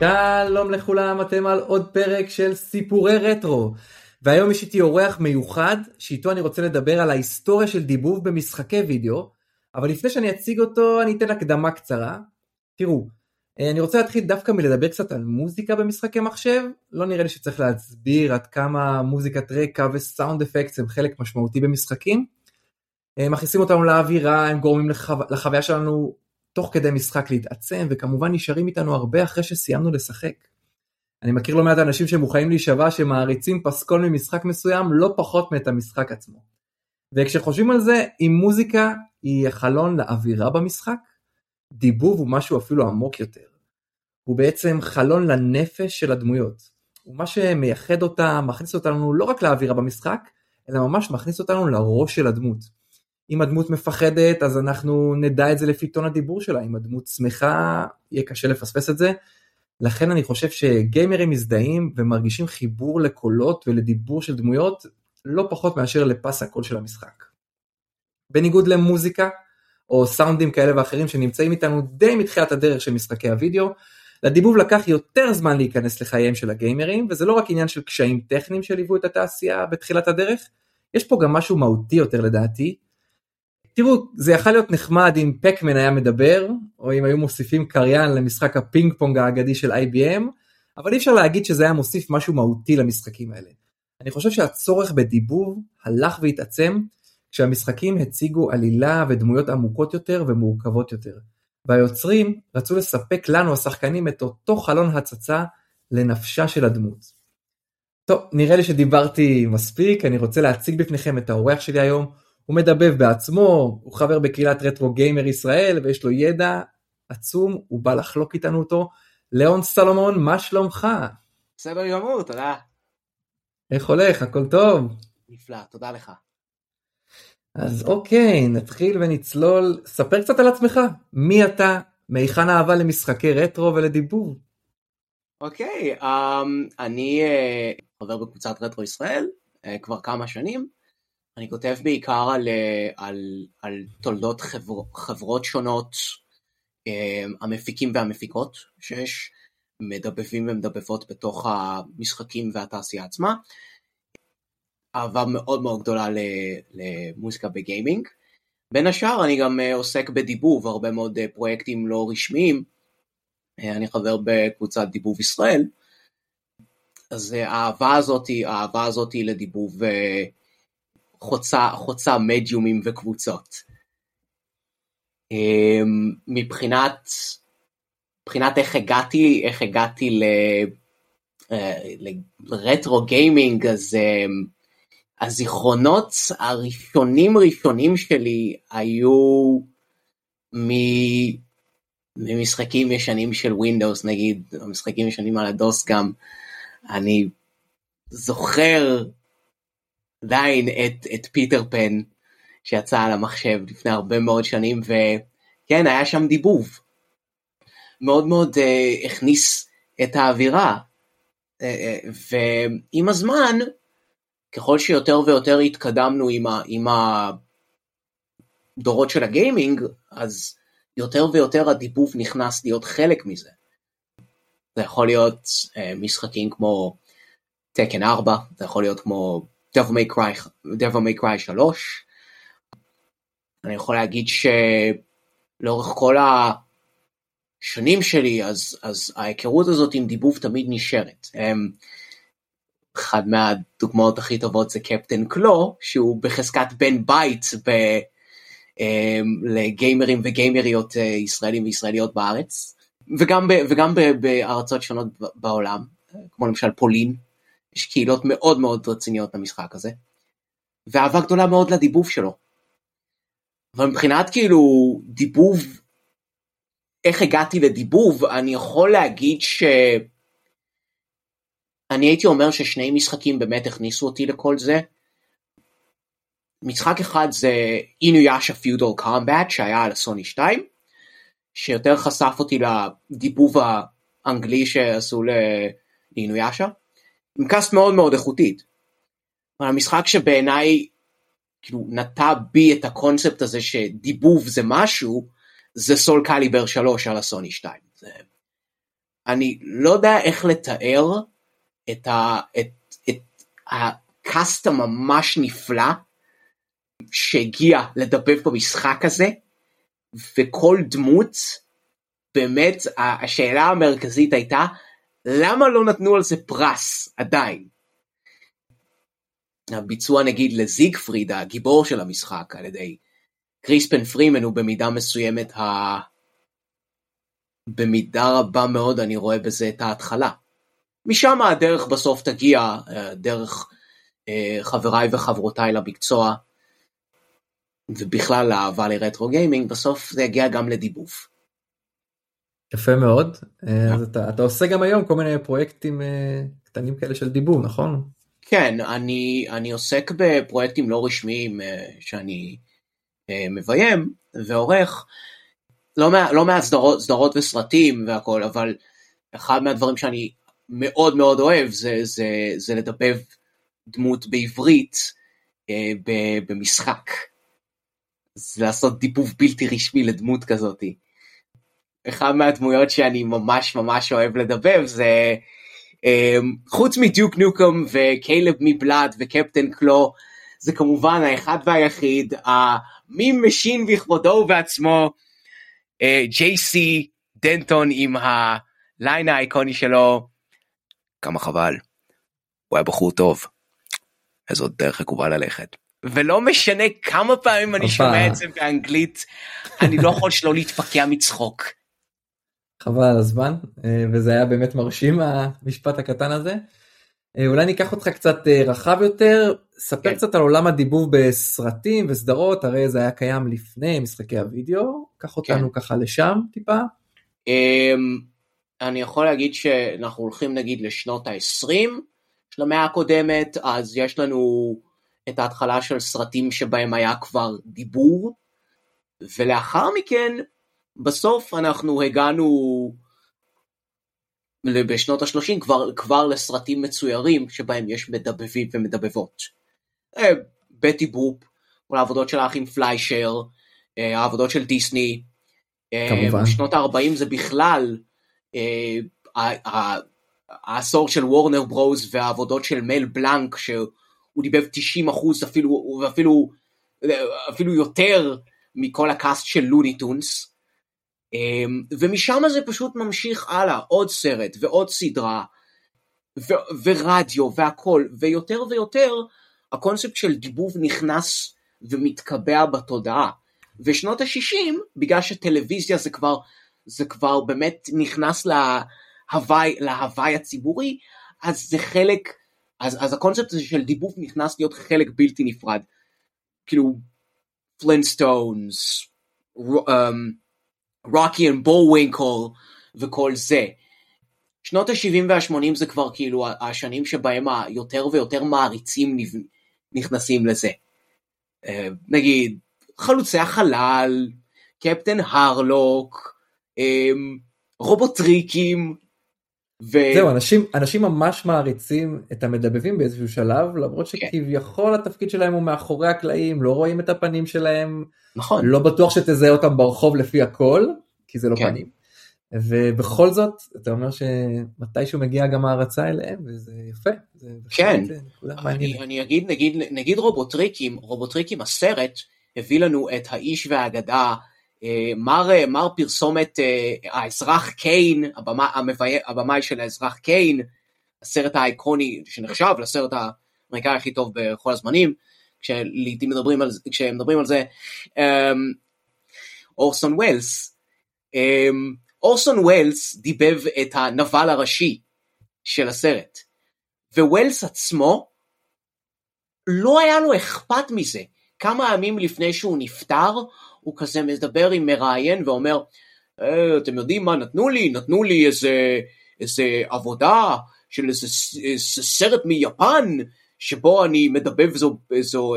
שלום לכולם, אתם על עוד פרק של סיפורי רטרו. והיום יש איתי אורח מיוחד, שאיתו אני רוצה לדבר על ההיסטוריה של דיבוב במשחקי וידאו, אבל לפני שאני אציג אותו אני אתן הקדמה קצרה. תראו, אה, אני רוצה להתחיל דווקא מלדבר קצת על מוזיקה במשחקי מחשב, לא נראה לי שצריך להסביר עד כמה מוזיקת רקע וסאונד אפקט הם חלק משמעותי במשחקים. הם אה, מכניסים אותנו לאווירה, הם גורמים לחו... לחוויה שלנו תוך כדי משחק להתעצם, וכמובן נשארים איתנו הרבה אחרי שסיימנו לשחק. אני מכיר לא מעט אנשים שמוכנים להישבע שמעריצים פסקול ממשחק מסוים לא פחות מאת המשחק עצמו. וכשחושבים על זה, אם מוזיקה היא החלון לאווירה במשחק, דיבוב הוא משהו אפילו עמוק יותר. הוא בעצם חלון לנפש של הדמויות. הוא מה שמייחד אותה, מכניס אותנו לא רק לאווירה במשחק, אלא ממש מכניס אותנו לראש של הדמות. אם הדמות מפחדת אז אנחנו נדע את זה לפי טון הדיבור שלה, אם הדמות שמחה יהיה קשה לפספס את זה. לכן אני חושב שגיימרים מזדהים ומרגישים חיבור לקולות ולדיבור של דמויות לא פחות מאשר לפס הקול של המשחק. בניגוד למוזיקה או סאונדים כאלה ואחרים שנמצאים איתנו די מתחילת הדרך של משחקי הוידאו, לדיבוב לקח יותר זמן להיכנס לחייהם של הגיימרים וזה לא רק עניין של קשיים טכניים שליוו את התעשייה בתחילת הדרך, יש פה גם משהו מהותי יותר לדעתי, תראו, זה יכול להיות נחמד אם פקמן היה מדבר, או אם היו מוסיפים קריין למשחק הפינג פונג האגדי של IBM, אבל אי אפשר להגיד שזה היה מוסיף משהו מהותי למשחקים האלה. אני חושב שהצורך בדיבוב הלך והתעצם כשהמשחקים הציגו עלילה ודמויות עמוקות יותר ומורכבות יותר. והיוצרים רצו לספק לנו השחקנים את אותו חלון הצצה לנפשה של הדמות. טוב, נראה לי שדיברתי מספיק, אני רוצה להציג בפניכם את האורח שלי היום, הוא מדבב בעצמו, הוא חבר בקהילת רטרו גיימר ישראל ויש לו ידע עצום, הוא בא לחלוק איתנו אותו. ליאון סלומון, מה שלומך? בסדר גמור, תודה. איך הולך? הכל טוב? נפלא, תודה לך. אז אוקיי, נתחיל ונצלול. ספר קצת על עצמך. מי אתה? מהיכן האהבה למשחקי רטרו ולדיבור? אוקיי, um, אני uh, חבר בקבוצת רטרו ישראל uh, כבר כמה שנים. אני כותב בעיקר על, אה, על, על תולדות חבר, חברות שונות, אה, המפיקים והמפיקות שיש, מדבבים ומדבבות בתוך המשחקים והתעשייה עצמה. אהבה מאוד מאוד גדולה למוזיקה בגיימינג. בין השאר אני גם אה, עוסק בדיבוב, הרבה מאוד פרויקטים לא רשמיים. אני חבר בקבוצת דיבוב ישראל. אז האהבה הזאתי, האהבה הזאתי לדיבוב חוצה, חוצה מדיומים וקבוצות. אמ, מבחינת, מבחינת איך הגעתי, איך הגעתי ל, אה, לרטרו גיימינג, אז אמ, הזיכרונות הראשונים ראשונים שלי היו מ... ממשחקים ישנים של Windows נגיד, משחקים ישנים על ה DOS גם, אני זוכר עדיין את, את פיטר פן שיצא על המחשב לפני הרבה מאוד שנים וכן היה שם דיבוב. מאוד מאוד אה, הכניס את האווירה אה, אה, ועם הזמן ככל שיותר ויותר התקדמנו עם, ה, עם הדורות של הגיימינג אז יותר ויותר הדיבוב נכנס להיות חלק מזה. זה יכול להיות uh, משחקים כמו תקן 4, זה יכול להיות כמו Devil May Cry, Devil May Cry 3. אני יכול להגיד שלאורך כל השנים שלי אז, אז ההיכרות הזאת עם דיבוב תמיד נשארת. אחד מהדוגמאות הכי טובות זה קפטן קלו שהוא בחזקת בן בית ב, לגיימרים וגיימריות אה, ישראלים וישראליות בארץ וגם, ב, וגם ב, בארצות שונות בעולם כמו למשל פולין יש קהילות מאוד מאוד רציניות במשחק הזה, ואהבה גדולה מאוד לדיבוב שלו. אבל מבחינת כאילו דיבוב, איך הגעתי לדיבוב, אני יכול להגיד ש... אני הייתי אומר ששני משחקים באמת הכניסו אותי לכל זה. משחק אחד זה אינויאשה פיודל קומבט שהיה על הסוני 2, שיותר חשף אותי לדיבוב האנגלי שעשו לאינויאשה. עם קאסט מאוד מאוד איכותית. אבל המשחק שבעיניי כאילו נטע בי את הקונספט הזה שדיבוב זה משהו, זה סול קליבר 3 על הסוני 2. זה... אני לא יודע איך לתאר את, ה, את, את הקאסט הממש נפלא שהגיע לדבב במשחק הזה, וכל דמות, באמת השאלה המרכזית הייתה, למה לא נתנו על זה פרס עדיין? הביצוע נגיד לזיגפריד, הגיבור של המשחק, על ידי קריספן פרימן הוא במידה מסוימת ה... במידה רבה מאוד אני רואה בזה את ההתחלה. משם הדרך בסוף תגיע, אה, דרך אה, חבריי וחברותיי למקצוע, ובכלל לאהבה לרטרו גיימינג, בסוף זה יגיע גם לדיבוב. יפה מאוד, אה, אז אתה, אתה עושה גם היום כל מיני פרויקטים קטנים כאלה של דיבוב, נכון? כן, אני, אני עוסק בפרויקטים לא רשמיים שאני מביים ועורך, לא, מה, לא מעט סדרות, סדרות וסרטים והכל, אבל אחד מהדברים שאני מאוד מאוד אוהב זה, זה, זה לדבב דמות בעברית אה, ב, במשחק. זה לעשות דיבוב בלתי רשמי לדמות כזאתי. אחד מהדמויות שאני ממש ממש אוהב לדבב זה אה, חוץ מדיוק נוקום וקיילב מבלאד וקפטן קלו זה כמובן האחד והיחיד ה meme machine בכבודו ובעצמו ג'יי-סי דנטון עם ה line האיקוני שלו, כמה חבל, הוא היה בחור טוב, איזו דרך עלובה ללכת. ולא משנה כמה פעמים אני שומע את זה באנגלית, אני לא יכול שלא להתפקע מצחוק. חבל על הזמן, אה, וזה היה באמת מרשים המשפט הקטן הזה. אה, אולי ניקח אותך קצת אה, רחב יותר, ספר כן. קצת על עולם הדיבוב בסרטים וסדרות, הרי זה היה קיים לפני משחקי הוידאו, קח אותנו כן. ככה לשם טיפה. אמ, אני יכול להגיד שאנחנו הולכים נגיד לשנות ה-20 של המאה הקודמת, אז יש לנו את ההתחלה של סרטים שבהם היה כבר דיבור, ולאחר מכן, בסוף אנחנו הגענו בשנות ה-30 כבר, כבר לסרטים מצוירים שבהם יש מדבבים ומדבבות. אה, בטי בופ, העבודות של האחים פליישר, אה, העבודות של דיסני. אה, כמובן. בשנות ה-40 זה בכלל העשור של Warner Bros והעבודות של מל בלנק שהוא דיבב 90 אחוז אפילו, אפילו, אפילו יותר מכל ה cast של Looney Tunes. אמ, ומשם זה פשוט ממשיך הלאה, עוד סרט ועוד סדרה ו- ורדיו והכל, ויותר ויותר הקונספט של דיבוב נכנס ומתקבע בתודעה. ושנות ה-60, בגלל שטלוויזיה זה כבר, זה כבר באמת נכנס להוואי, להוואי הציבורי, אז זה חלק, אז, אז הקונספט הזה של דיבוב נכנס להיות חלק בלתי נפרד. כאילו, Flintstones, אמ, Rocky and Bullwinkle וכל זה. שנות ה-70 וה-80 זה כבר כאילו השנים שבהם היותר ויותר מעריצים נכנסים לזה. אה, נגיד חלוצי החלל, קפטן הרלוק, אה, רובוטריקים. ו... זהו אנשים אנשים ממש מעריצים את המדבבים באיזשהו שלב למרות כן. שכביכול כן. התפקיד שלהם הוא מאחורי הקלעים לא רואים את הפנים שלהם נכון לא בטוח שתזהה אותם ברחוב לפי הכל כי זה לא כן. פנים. ובכל זאת אתה אומר שמתישהו מגיע גם הערצה אליהם וזה יפה. זה כן. זה אני, אני אגיד נגיד נגיד רובוטריקים רובוטריקים הסרט הביא לנו את האיש והאגדה אה, מר, מר פרסומת אה, האזרח קיין הבמאי הבמאי של האזרח קיין הסרט האיקוני שנחשב לסרט האמריקאי הכי טוב בכל הזמנים כשלעיתים מדברים על זה כשמדברים על זה אמ, אורסון ווילס אמ, אורסון ווילס דיבב את הנבל הראשי של הסרט, וווילס עצמו, לא היה לו אכפת מזה. כמה ימים לפני שהוא נפטר, הוא כזה מדבר עם מראיין ואומר, אה, אתם יודעים מה נתנו לי? נתנו לי איזה, איזה עבודה של איזה, איזה סרט מיפן, שבו אני מדבב איזו, איזו, איזו,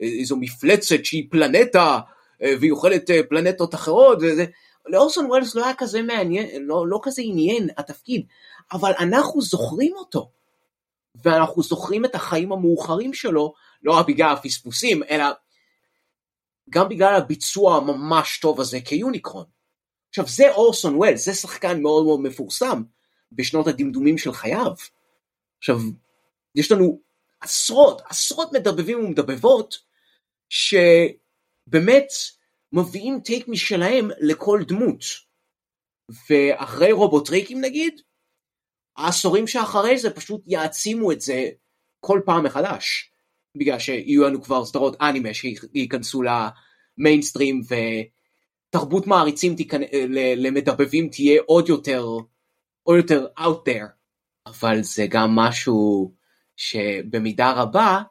איזו מפלצת שהיא פלנטה, אה, והיא אוכלת אה, פלנטות אחרות, וזה, לאורסון ווילס לא היה כזה מעניין, לא, לא כזה עניין התפקיד, אבל אנחנו זוכרים אותו. ואנחנו זוכרים את החיים המאוחרים שלו, לא רק בגלל הפספוסים, אלא גם בגלל הביצוע הממש טוב הזה כיוניקרון. עכשיו זה אורסון ווילס, זה שחקן מאוד מאוד מפורסם, בשנות הדמדומים של חייו. עכשיו, יש לנו עשרות, עשרות מדבבים ומדבבות, שבאמת מביאים take משלהם לכל דמות. ואחרי רובוטריקים נגיד, העשורים שאחרי זה פשוט יעצימו את זה כל פעם מחדש. בגלל שיהיו לנו כבר סדרות אנימה שייכנסו למיינסטרים ותרבות מעריצים תיכנ... למדבבים תהיה עוד יותר, עוד יותר out there. אבל זה גם משהו שבמידה רבה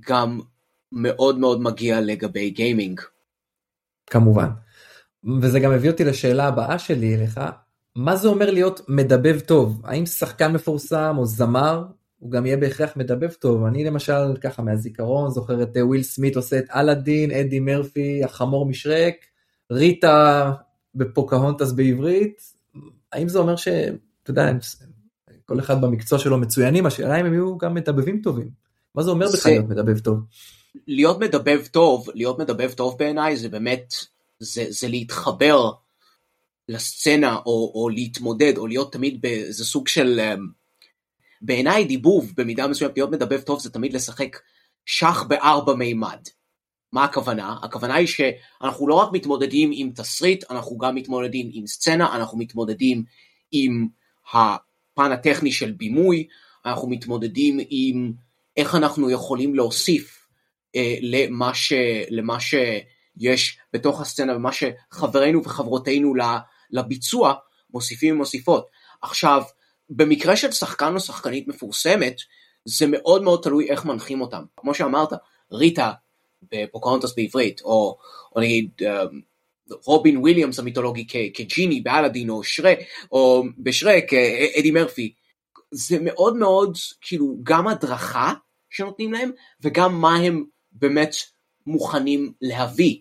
גם מאוד מאוד מגיע לגבי גיימינג. כמובן. וזה גם הביא אותי לשאלה הבאה שלי אליך, מה זה אומר להיות מדבב טוב? האם שחקן מפורסם או זמר הוא גם יהיה בהכרח מדבב טוב? אני למשל ככה מהזיכרון זוכר את וויל סמית עושה את אלאדין, אדי מרפי, החמור משרק, ריטה בפוקהונטס בעברית, האם זה אומר שאתה יודע, כל אחד במקצוע שלו מצוינים, השאלה אם הם יהיו גם מדבבים טובים. מה זה אומר בכלל להיות מדבב טוב? להיות מדבב טוב, להיות מדבב טוב בעיניי זה באמת, זה, זה להתחבר לסצנה או, או להתמודד או להיות תמיד באיזה סוג של, אמ, בעיניי דיבוב במידה מסוימת להיות מדבב טוב זה תמיד לשחק שח בארבע מימד. מה הכוונה? הכוונה היא שאנחנו לא רק מתמודדים עם תסריט, אנחנו גם מתמודדים עם סצנה, אנחנו מתמודדים עם הפן הטכני של בימוי, אנחנו מתמודדים עם איך אנחנו יכולים להוסיף אה, למה, ש, למה שיש בתוך הסצנה ומה שחברינו וחברותינו לביצוע מוסיפים ומוסיפות. עכשיו, במקרה של שחקן או שחקנית מפורסמת, זה מאוד מאוד תלוי איך מנחים אותם. כמו שאמרת, ריטה בפוקהונטס בעברית, או, או נגיד אמ, רובין וויליאמס המיתולוגי כג'יני באלאדין, או שרק, או בשרק אדי מרפי, זה מאוד מאוד כאילו גם הדרכה שנותנים להם, וגם מה הם באמת מוכנים להביא.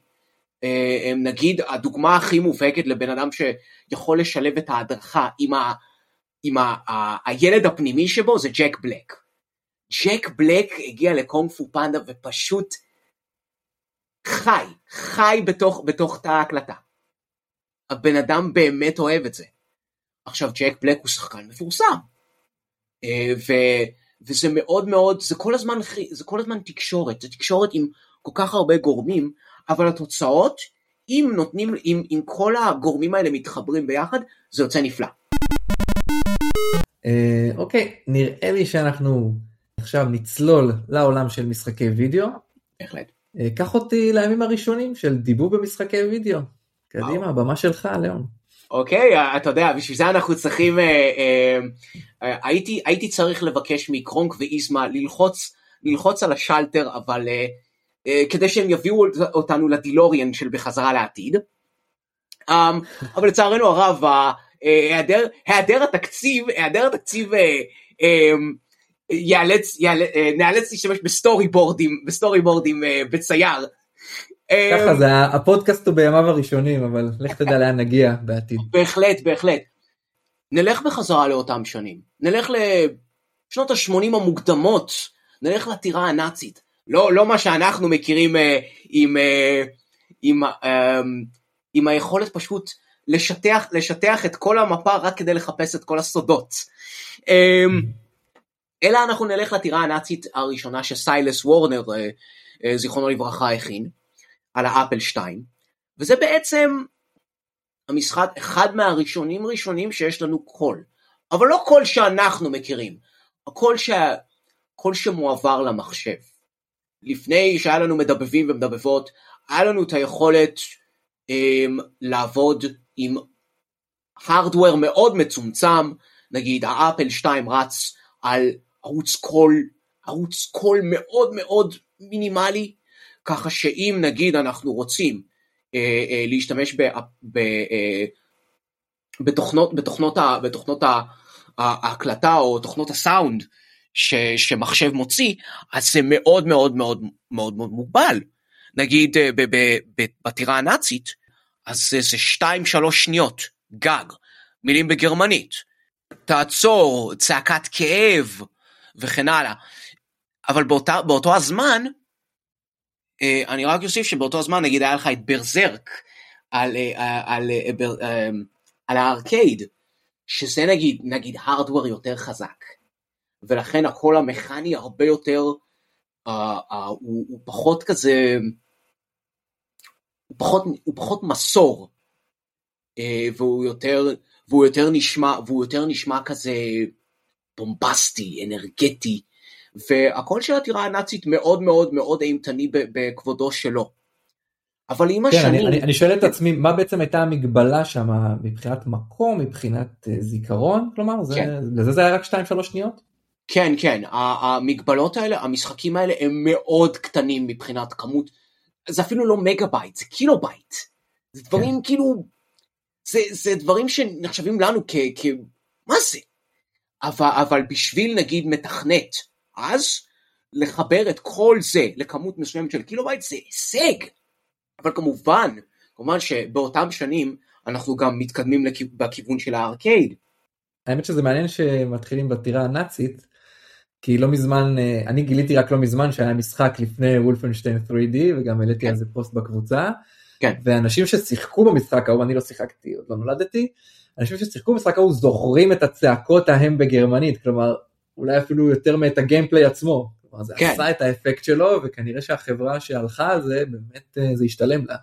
אה, נגיד הדוגמה הכי מובהקת לבן אדם שיכול לשלב את ההדרכה עם, ה, עם ה, ה, הילד הפנימי שבו זה ג'ק בלק. ג'ק בלק הגיע לקונג פו פנדה ופשוט חי, חי בתוך, בתוך תא ההקלטה. הבן אדם באמת אוהב את זה. עכשיו ג'ק בלק הוא שחקן מפורסם. אה, ו, וזה מאוד מאוד, זה כל הזמן, זה כל הזמן תקשורת, זה תקשורת עם כל כך הרבה גורמים, אבל התוצאות, אם נותנים, אם, אם כל הגורמים האלה מתחברים ביחד, זה יוצא נפלא. אה, אוקיי, נראה לי שאנחנו עכשיו נצלול לעולם של משחקי וידאו. בהחלט. אה, קח אותי לימים הראשונים של דיבוב במשחקי וידאו. קדימה, הבמה שלך, ליאון. אוקיי, אה, אתה יודע, בשביל זה אנחנו צריכים, הייתי, הייתי צריך לבקש מקרונק ואיזמה ללחוץ, ללחוץ על השלטר, אבל אה, כדי שהם יביאו אותנו לדילוריאן של בחזרה לעתיד. אמ, אבל לצערנו הרב היעדר, היעדר התקציב, היעדר התקציב אה, אמ, יאלץ, יאלץ, אה, נאלץ להשתמש בסטורי בורדים, בסטורי בורדים בצייר. ככה אמ, זה הפודקאסט הוא בימיו הראשונים אבל לך תדע לאן נגיע בעתיד. בהחלט בהחלט. נלך בחזרה לאותם שנים, נלך לשנות ה-80 המוקדמות, נלך לטירה הנאצית. לא, לא מה שאנחנו מכירים אה, עם, אה, עם, אה, עם היכולת פשוט לשטח, לשטח את כל המפה רק כדי לחפש את כל הסודות. אה, אלא אנחנו נלך לטירה הנאצית הראשונה שסיילס וורנר, אה, אה, זיכרונו לברכה, הכין, על ה Apple 2, וזה בעצם המשחק, אחד מהראשונים ראשונים שיש לנו קול, אבל לא קול שאנחנו מכירים, הקול שה, קול שמועבר למחשב. לפני שהיה לנו מדבבים ומדבבות, היה לנו את היכולת אמ, לעבוד עם hardware מאוד מצומצם, נגיד ה Apple 2 רץ על ערוץ קול, ערוץ קול מאוד מאוד מינימלי, ככה שאם נגיד אנחנו רוצים אה, אה, להשתמש ב, ב, אה, בתוכנות, בתוכנות, ה, בתוכנות ההקלטה או תוכנות הסאונד ש, שמחשב מוציא, אז זה מאוד מאוד מאוד מאוד מאוד מוגבל. נגיד אה, בטירה הנאצית, אז זה, זה שתיים שלוש שניות, גג, מילים בגרמנית, תעצור, צעקת כאב וכן הלאה. אבל באותה, באותו הזמן, אה, אני רק אוסיף שבאותו הזמן נגיד היה לך את ברזרק על, אה, על, על, על הארקייד, שזה נגיד, נגיד הארדוור יותר חזק, ולכן הקול המכני הרבה יותר, הוא, הוא פחות כזה, הוא פחות, הוא פחות מסור, והוא יותר, והוא יותר נשמע, והוא יותר נשמע כזה בומבסטי, אנרגטי, והקול של הטירה הנאצית מאוד מאוד מאוד אימתני בכבודו שלו. אבל עם כן, השנים... אני, אני, אני שואל את עצמי מה בעצם הייתה המגבלה שם מבחינת מקום מבחינת אה, זיכרון כלומר זה, כן. לזה זה היה רק 2-3 שניות? כן כן המגבלות האלה המשחקים האלה הם מאוד קטנים מבחינת כמות זה אפילו לא מגה בייט זה קילו בייט. זה דברים כן. כאילו זה, זה דברים שנחשבים לנו כ... כ מה זה? אבל, אבל בשביל נגיד מתכנת אז לחבר את כל זה לכמות מסוימת של קילו בייט זה הישג. אבל כמובן, כמובן שבאותם שנים אנחנו גם מתקדמים בכיוון של הארקייד. האמת שזה מעניין שמתחילים בטירה הנאצית, כי לא מזמן, אה, אני גיליתי רק לא מזמן שהיה משחק לפני וולפנשטיין 3D וגם העליתי כן. על זה פוסט בקבוצה. כן. ואנשים ששיחקו במשחק ההוא, אני לא שיחקתי, עוד לא נולדתי, אנשים ששיחקו במשחק ההוא זוכרים את הצעקות ההם בגרמנית, כלומר אולי אפילו יותר מאת הגיימפליי עצמו. כלומר זה כן. עשה את האפקט שלו וכנראה שהחברה שהלכה על זה באמת אה, זה השתלם לה.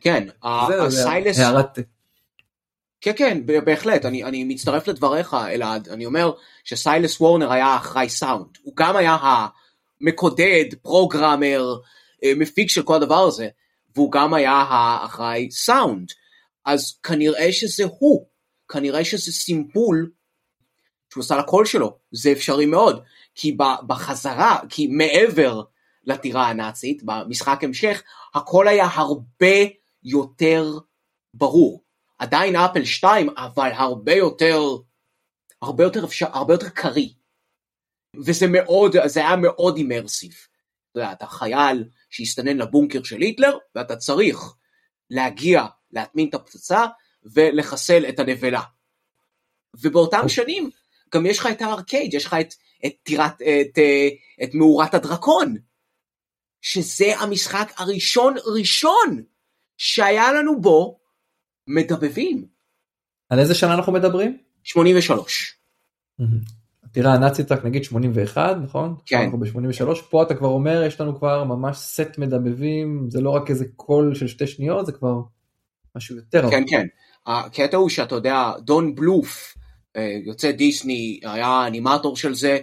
כן, הסיילס... הערת... כן כן בהחלט אני, אני מצטרף לדבריך אלעד אני אומר שסיילאס וורנר היה אחראי סאונד הוא גם היה המקודד programmer אה, מפיק של כל הדבר הזה והוא גם היה האחראי סאונד אז כנראה שזה הוא כנראה שזה סימפול שהוא עשה לקול שלו זה אפשרי מאוד כי בחזרה, כי מעבר לטירה הנאצית, במשחק המשך, הכל היה הרבה יותר ברור. עדיין אפל 2, אבל הרבה יותר, הרבה יותר אפשר, הרבה יותר קריא. וזה מאוד, זה היה מאוד אימרסיב. אתה יודע, אתה חייל שהסתנן לבונקר של היטלר, ואתה צריך להגיע, להטמין את הפצצה ולחסל את הנבלה. ובאותם שנים גם יש לך את הארקייד, יש לך את, את, טירת, את, את, אה, את מאורת הדרקון, שזה המשחק הראשון ראשון שהיה לנו בו מדבבים. על איזה שנה אנחנו מדברים? 83. תראה הנאצית רק נגיד 81 נכון? כן. אנחנו ב-83 פה אתה כבר אומר יש לנו כבר ממש סט מדבבים זה לא רק איזה קול של שתי שניות זה כבר משהו יותר. כן כן. הקטע הוא שאתה יודע דון בלות' אה, יוצא דיסני היה אנימטור של זה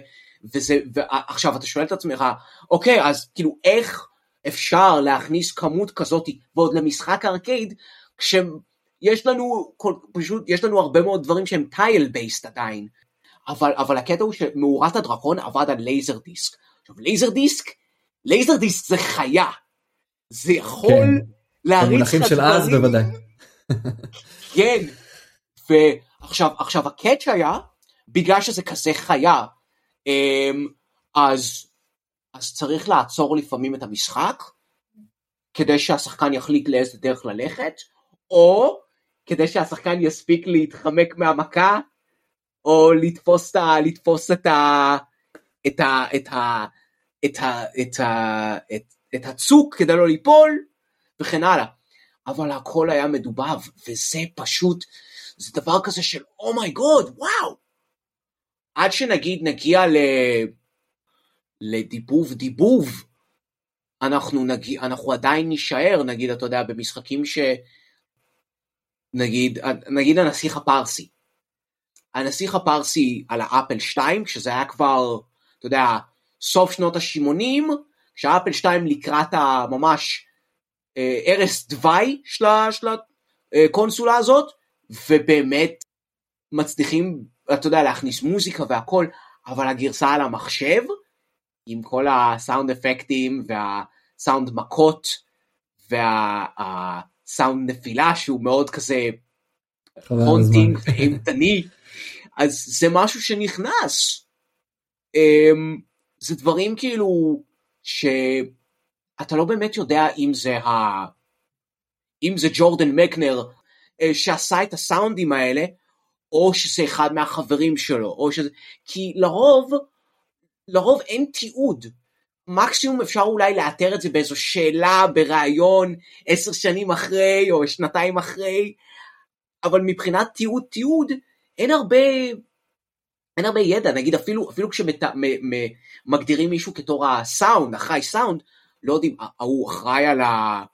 וזה ועכשיו אתה שואל את עצמך אוקיי אז כאילו איך אפשר להכניס כמות כזאת ועוד למשחק ארקייד כשיש לנו פשוט יש לנו הרבה מאוד דברים שהם tile based עדיין אבל אבל הקטע הוא שמאורת הדרקון עבד על laser disc עכשיו laser disc laser disc זה חיה זה יכול כן. להריץ את הדברים. של אז בוודאי. כן. ועכשיו עכשיו הקאץ' היה בגלל שזה כזה חיה אמ, אז, אז צריך לעצור לפעמים את המשחק כדי שהשחקן יחליט לאיזה דרך ללכת או כדי שהשחקן יספיק להתחמק מהמכה או לתפוס, ה, לתפוס את, ה, את, ה, את, ה, את, ה, את, ה, את, את הצוק כדי לא ליפול וכן הלאה. אבל הכל היה מדובב וזה פשוט זה דבר כזה של אומייגוד oh וואו עד שנגיד נגיע ל... לדיבוב דיבוב אנחנו נגיע אנחנו עדיין נישאר נגיד אתה יודע במשחקים ש... נגיד נגיד הנסיך הפרסי. הנסיך הפרסי על האפל 2 כשזה היה כבר אתה יודע סוף שנות ה-80 כשהאפל 2 לקראת הממש ערש דווי של הקונסולה הזאת ובאמת מצליחים אתה יודע להכניס מוזיקה והכל אבל הגרסה על המחשב עם כל הסאונד אפקטים והסאונד מכות והסאונד נפילה שהוא מאוד כזה הונטינג ואימתני אז זה משהו שנכנס. אמ, זה דברים כאילו שאתה לא באמת יודע אם זה ה... אם זה ג'ורדן מקנר אה, שעשה את הסאונדים האלה או שזה אחד מהחברים שלו, או שזה... כי לרוב, לרוב אין תיעוד. מקסימום אפשר אולי לאתר את זה באיזו שאלה בריאיון עשר שנים אחרי או שנתיים אחרי, אבל מבחינת תיעוד תיעוד אין הרבה, אין הרבה ידע, נגיד אפילו, אפילו כשמגדירים מישהו כתור הסאונד, אחראי סאונד, לא יודעים, ההוא אחראי על ה...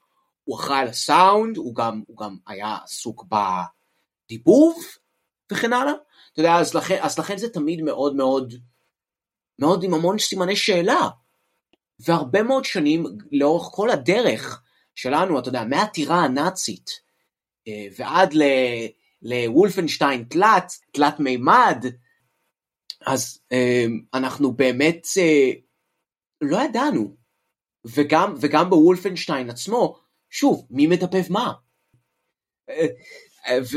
הוא אחראי על הסאונד, הוא גם, הוא גם היה עסוק בדיבוב וכן הלאה. אתה יודע, אז לכן, אז לכן זה תמיד מאוד מאוד, מאוד עם המון סימני שאלה. והרבה מאוד שנים, לאורך כל הדרך שלנו, אתה יודע, מהטירה הנאצית אה, ועד לוולפנשטיין תלת, תלת מימד, אז אה, אנחנו באמת אה, לא ידענו. וגם, וגם בוולפנשטיין עצמו, שוב, מי מדבב מה?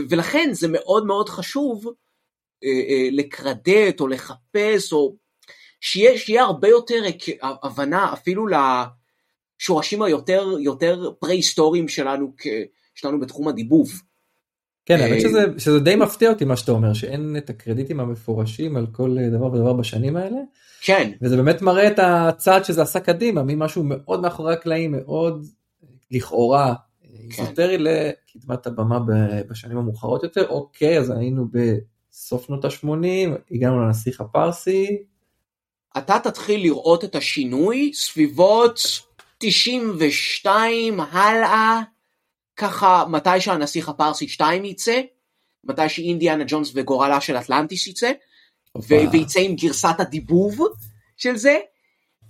ולכן זה מאוד מאוד חשוב לקרדט או לחפש או שיהיה, שיהיה הרבה יותר הבנה אפילו לשורשים היותר יותר פרה-היסטוריים שלנו, שלנו בתחום הדיבוב. כן, האמת שזה, שזה די מפתיע אותי מה שאתה אומר, שאין את הקרדיטים המפורשים על כל דבר ודבר בשנים האלה. כן. וזה באמת מראה את הצעד שזה עשה קדימה, ממשהו מאוד מאחורי הקלעים, מאוד לכאורה כן. איזוטרי לקדמת הבמה בשנים המאוחרות יותר. אוקיי, אז היינו בסוף שנות ה-80, הגענו לנסיך הפרסי, אתה תתחיל לראות את השינוי סביבות 92 הלאה, ככה מתי שהנסיך הפרסי 2 יצא, מתי שאינדיאנה ג'ונס וגורלה של אטלנטיס יצא, ו- וייצא עם גרסת הדיבוב של זה,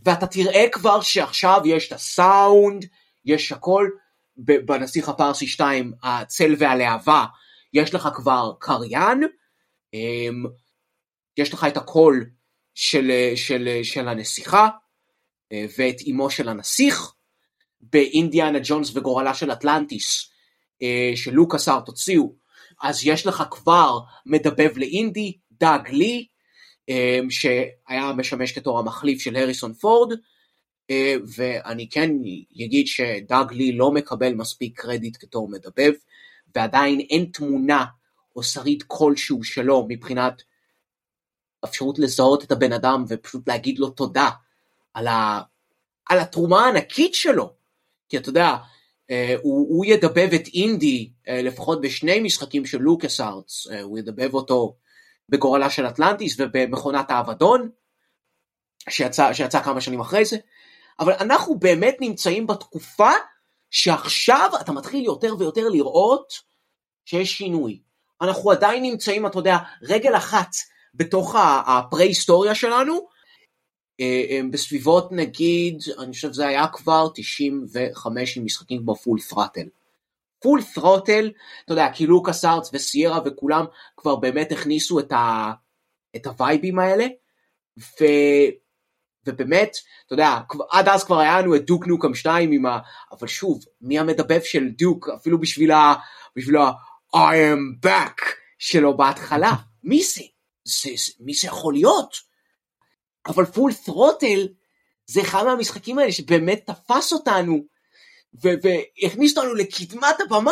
ואתה תראה כבר שעכשיו יש את הסאונד, יש הכל, בנסיך הפרסי 2, הצל והלהבה, יש לך כבר קריין, אמ, יש לך את הכל של, של, של הנסיכה אה, ואת אמו של הנסיך, באינדיאנה ג'ונס וגורלה של אטלנטיס אה, שלוקאס ארט הוציאו, אז יש לך כבר מדבב לאינדי, דאג לי, אה, שהיה משמש כתור המחליף של הריסון פורד, ואני כן אגיד שדאג לי לא מקבל מספיק קרדיט כתור מדבב, ועדיין אין תמונה או שריד כלשהו שלו מבחינת אפשרות לזהות את הבן אדם ופשוט להגיד לו תודה על, ה, על התרומה הענקית שלו. כי אתה יודע, אה, הוא, הוא ידבב את אינדי אה, לפחות בשני משחקים של לוקאס ארטס, אה, הוא ידבב אותו בגורלה של אטלנטיס ובמכונת האבדון, שיצא, שיצא כמה שנים אחרי זה, אבל אנחנו באמת נמצאים בתקופה שעכשיו אתה מתחיל יותר ויותר לראות שיש שינוי. אנחנו עדיין נמצאים, אתה יודע, רגל אחת בתוך הפרה-היסטוריה שלנו, בסביבות נגיד, אני חושב שזה היה כבר 95 עם משחקים כמו Full Throttle. Full Throttle, אתה יודע, כי LucasArts ו Sierra וכולם כבר באמת הכניסו את, ה, את הווייבים האלה, ו, ובאמת, אתה יודע, עד אז כבר היה לנו את דוק נוקם 2 עם ה... אבל שוב, מי המדבב של דוק, אפילו בשביל ה... בשביל ה... I am back שלו בהתחלה, מי זה? זה, זה, מי זה יכול להיות? אבל פול ת'רוטל זה אחד מהמשחקים האלה שבאמת תפס אותנו והכניס אותנו לקדמת הבמה.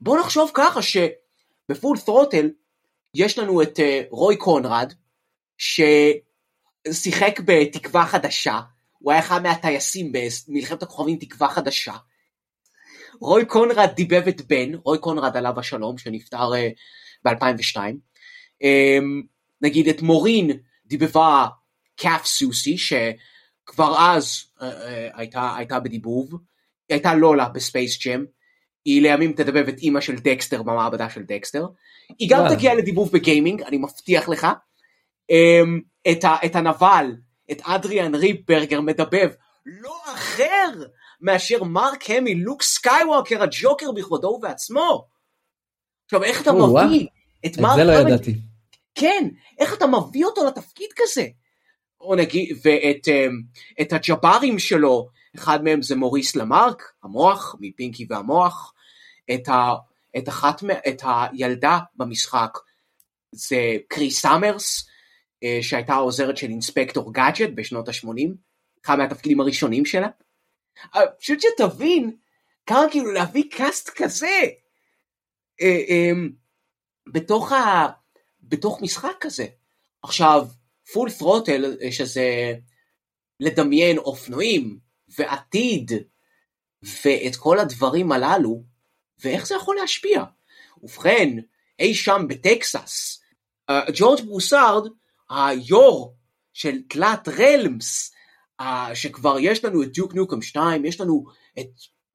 בואו נחשוב ככה שבפול ת'רוטל יש לנו את uh, רוי קונרד ששיחק בתקווה חדשה, הוא היה אחד מהטייסים במלחמת הכוכבים תקווה חדשה. רוי קונרד דיבב את בן, רוי קונרד עליו השלום שנפטר uh, ב-2002. Um, נגיד את מורין דיבבה קאף סוסי שכבר אז uh, uh, הייתה, הייתה בדיבוב, היא הייתה לולה ב Space Jam, היא לימים תדבב את אימא של דקסטר במעבדה של דקסטר, היא גם תגיע לדיבוב בגיימינג, אני מבטיח לך, um, את, ה, את הנבל, את אדריאן ריפבורגר מדבב לא אחר מאשר מארק האמיל, לוק סקייווקר, הג'וקר בכבודו ובעצמו. עכשיו איך אתה מביא את מארק האמיל? את זה לא ידעתי. כן, איך אתה מביא אותו לתפקיד כזה? או נגיד, ואת אמ, את הגברים שלו, אחד מהם זה מוריס למארש, המוח, מפינקי והמוח, את, ה, את, אחת, את הילדה במשחק זה קרי סאמר, אה, שהייתה העוזרת של אינספקטור גאדג'ט בשנות ה-80, אחד מהתפקידים הראשונים שלה. אה, פשוט שתבין כמה כאילו להביא cast כזה אה, אמ, בתוך ה... בתוך משחק כזה. עכשיו, פול פרוטל, שזה לדמיין אופנועים ועתיד ואת כל הדברים הללו, ואיך זה יכול להשפיע. ובכן, אי שם בטקסס, ג'ורג' ברוסארד, היו"ר של תלת רלמס, שכבר יש לנו את דיוק ניוקם 2, יש לנו את